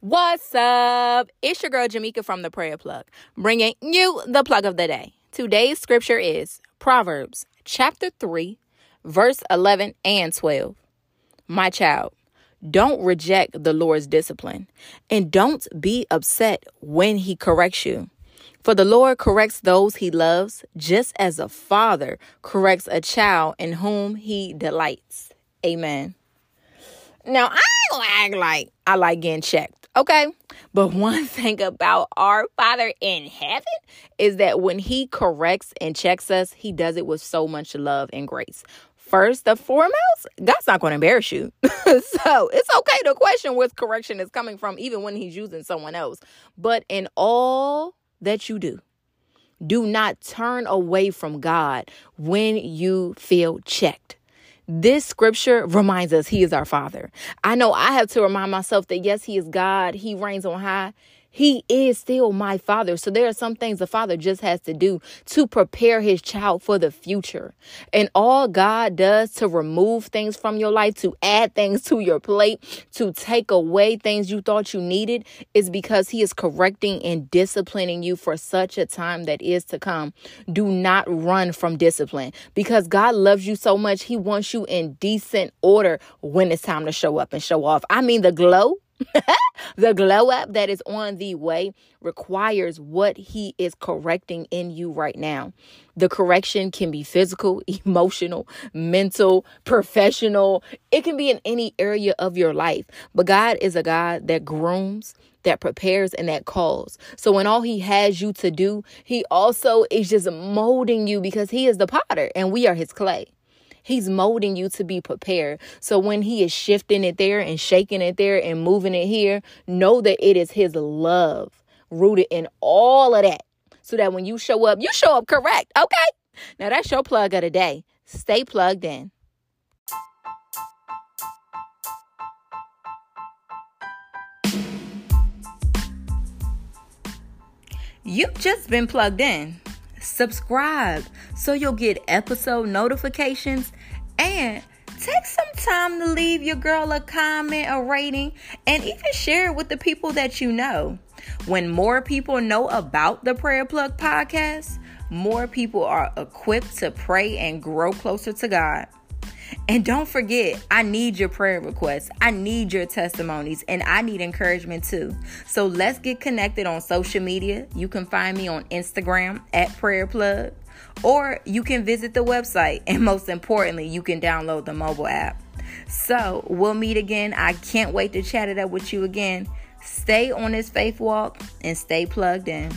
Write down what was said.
What's up? It's your girl Jamika from the Prayer Plug, bringing you the plug of the day. Today's scripture is Proverbs chapter 3, verse 11 and 12. My child, don't reject the Lord's discipline and don't be upset when he corrects you. For the Lord corrects those he loves, just as a father corrects a child in whom he delights. Amen. Now, I act like I like getting checked. Okay. But one thing about our Father in heaven is that when He corrects and checks us, He does it with so much love and grace. First and foremost, God's not going to embarrass you. so it's okay to question where correction is coming from, even when He's using someone else. But in all that you do, do not turn away from God when you feel checked. This scripture reminds us he is our father. I know I have to remind myself that yes, he is God, he reigns on high, he is still my father. So there are some things the father just has to do to prepare his child for the future. And all God does to remove things from your life, to add things to your plate, to take away things you thought you needed is because he is correcting and disciplining you for such a time that is to come. Do not run from discipline because God loves you so much. He wants you in decent order when it's time to show up and show off. I mean, the glow the glow up that is on the way requires what he is correcting in you right now. The correction can be physical, emotional, mental, professional. It can be in any area of your life. But God is a God that grooms, that prepares, and that calls. So when all he has you to do, he also is just molding you because he is the potter and we are his clay. He's molding you to be prepared. So when he is shifting it there and shaking it there and moving it here, know that it is his love rooted in all of that. So that when you show up, you show up correct. Okay. Now that's your plug of the day. Stay plugged in. You've just been plugged in subscribe so you'll get episode notifications and take some time to leave your girl a comment, a rating, and even share it with the people that you know. When more people know about the Prayer Plug podcast, more people are equipped to pray and grow closer to God. And don't forget, I need your prayer requests. I need your testimonies and I need encouragement too. So let's get connected on social media. You can find me on Instagram at Prayer Plug or you can visit the website and most importantly, you can download the mobile app. So we'll meet again. I can't wait to chat it up with you again. Stay on this faith walk and stay plugged in.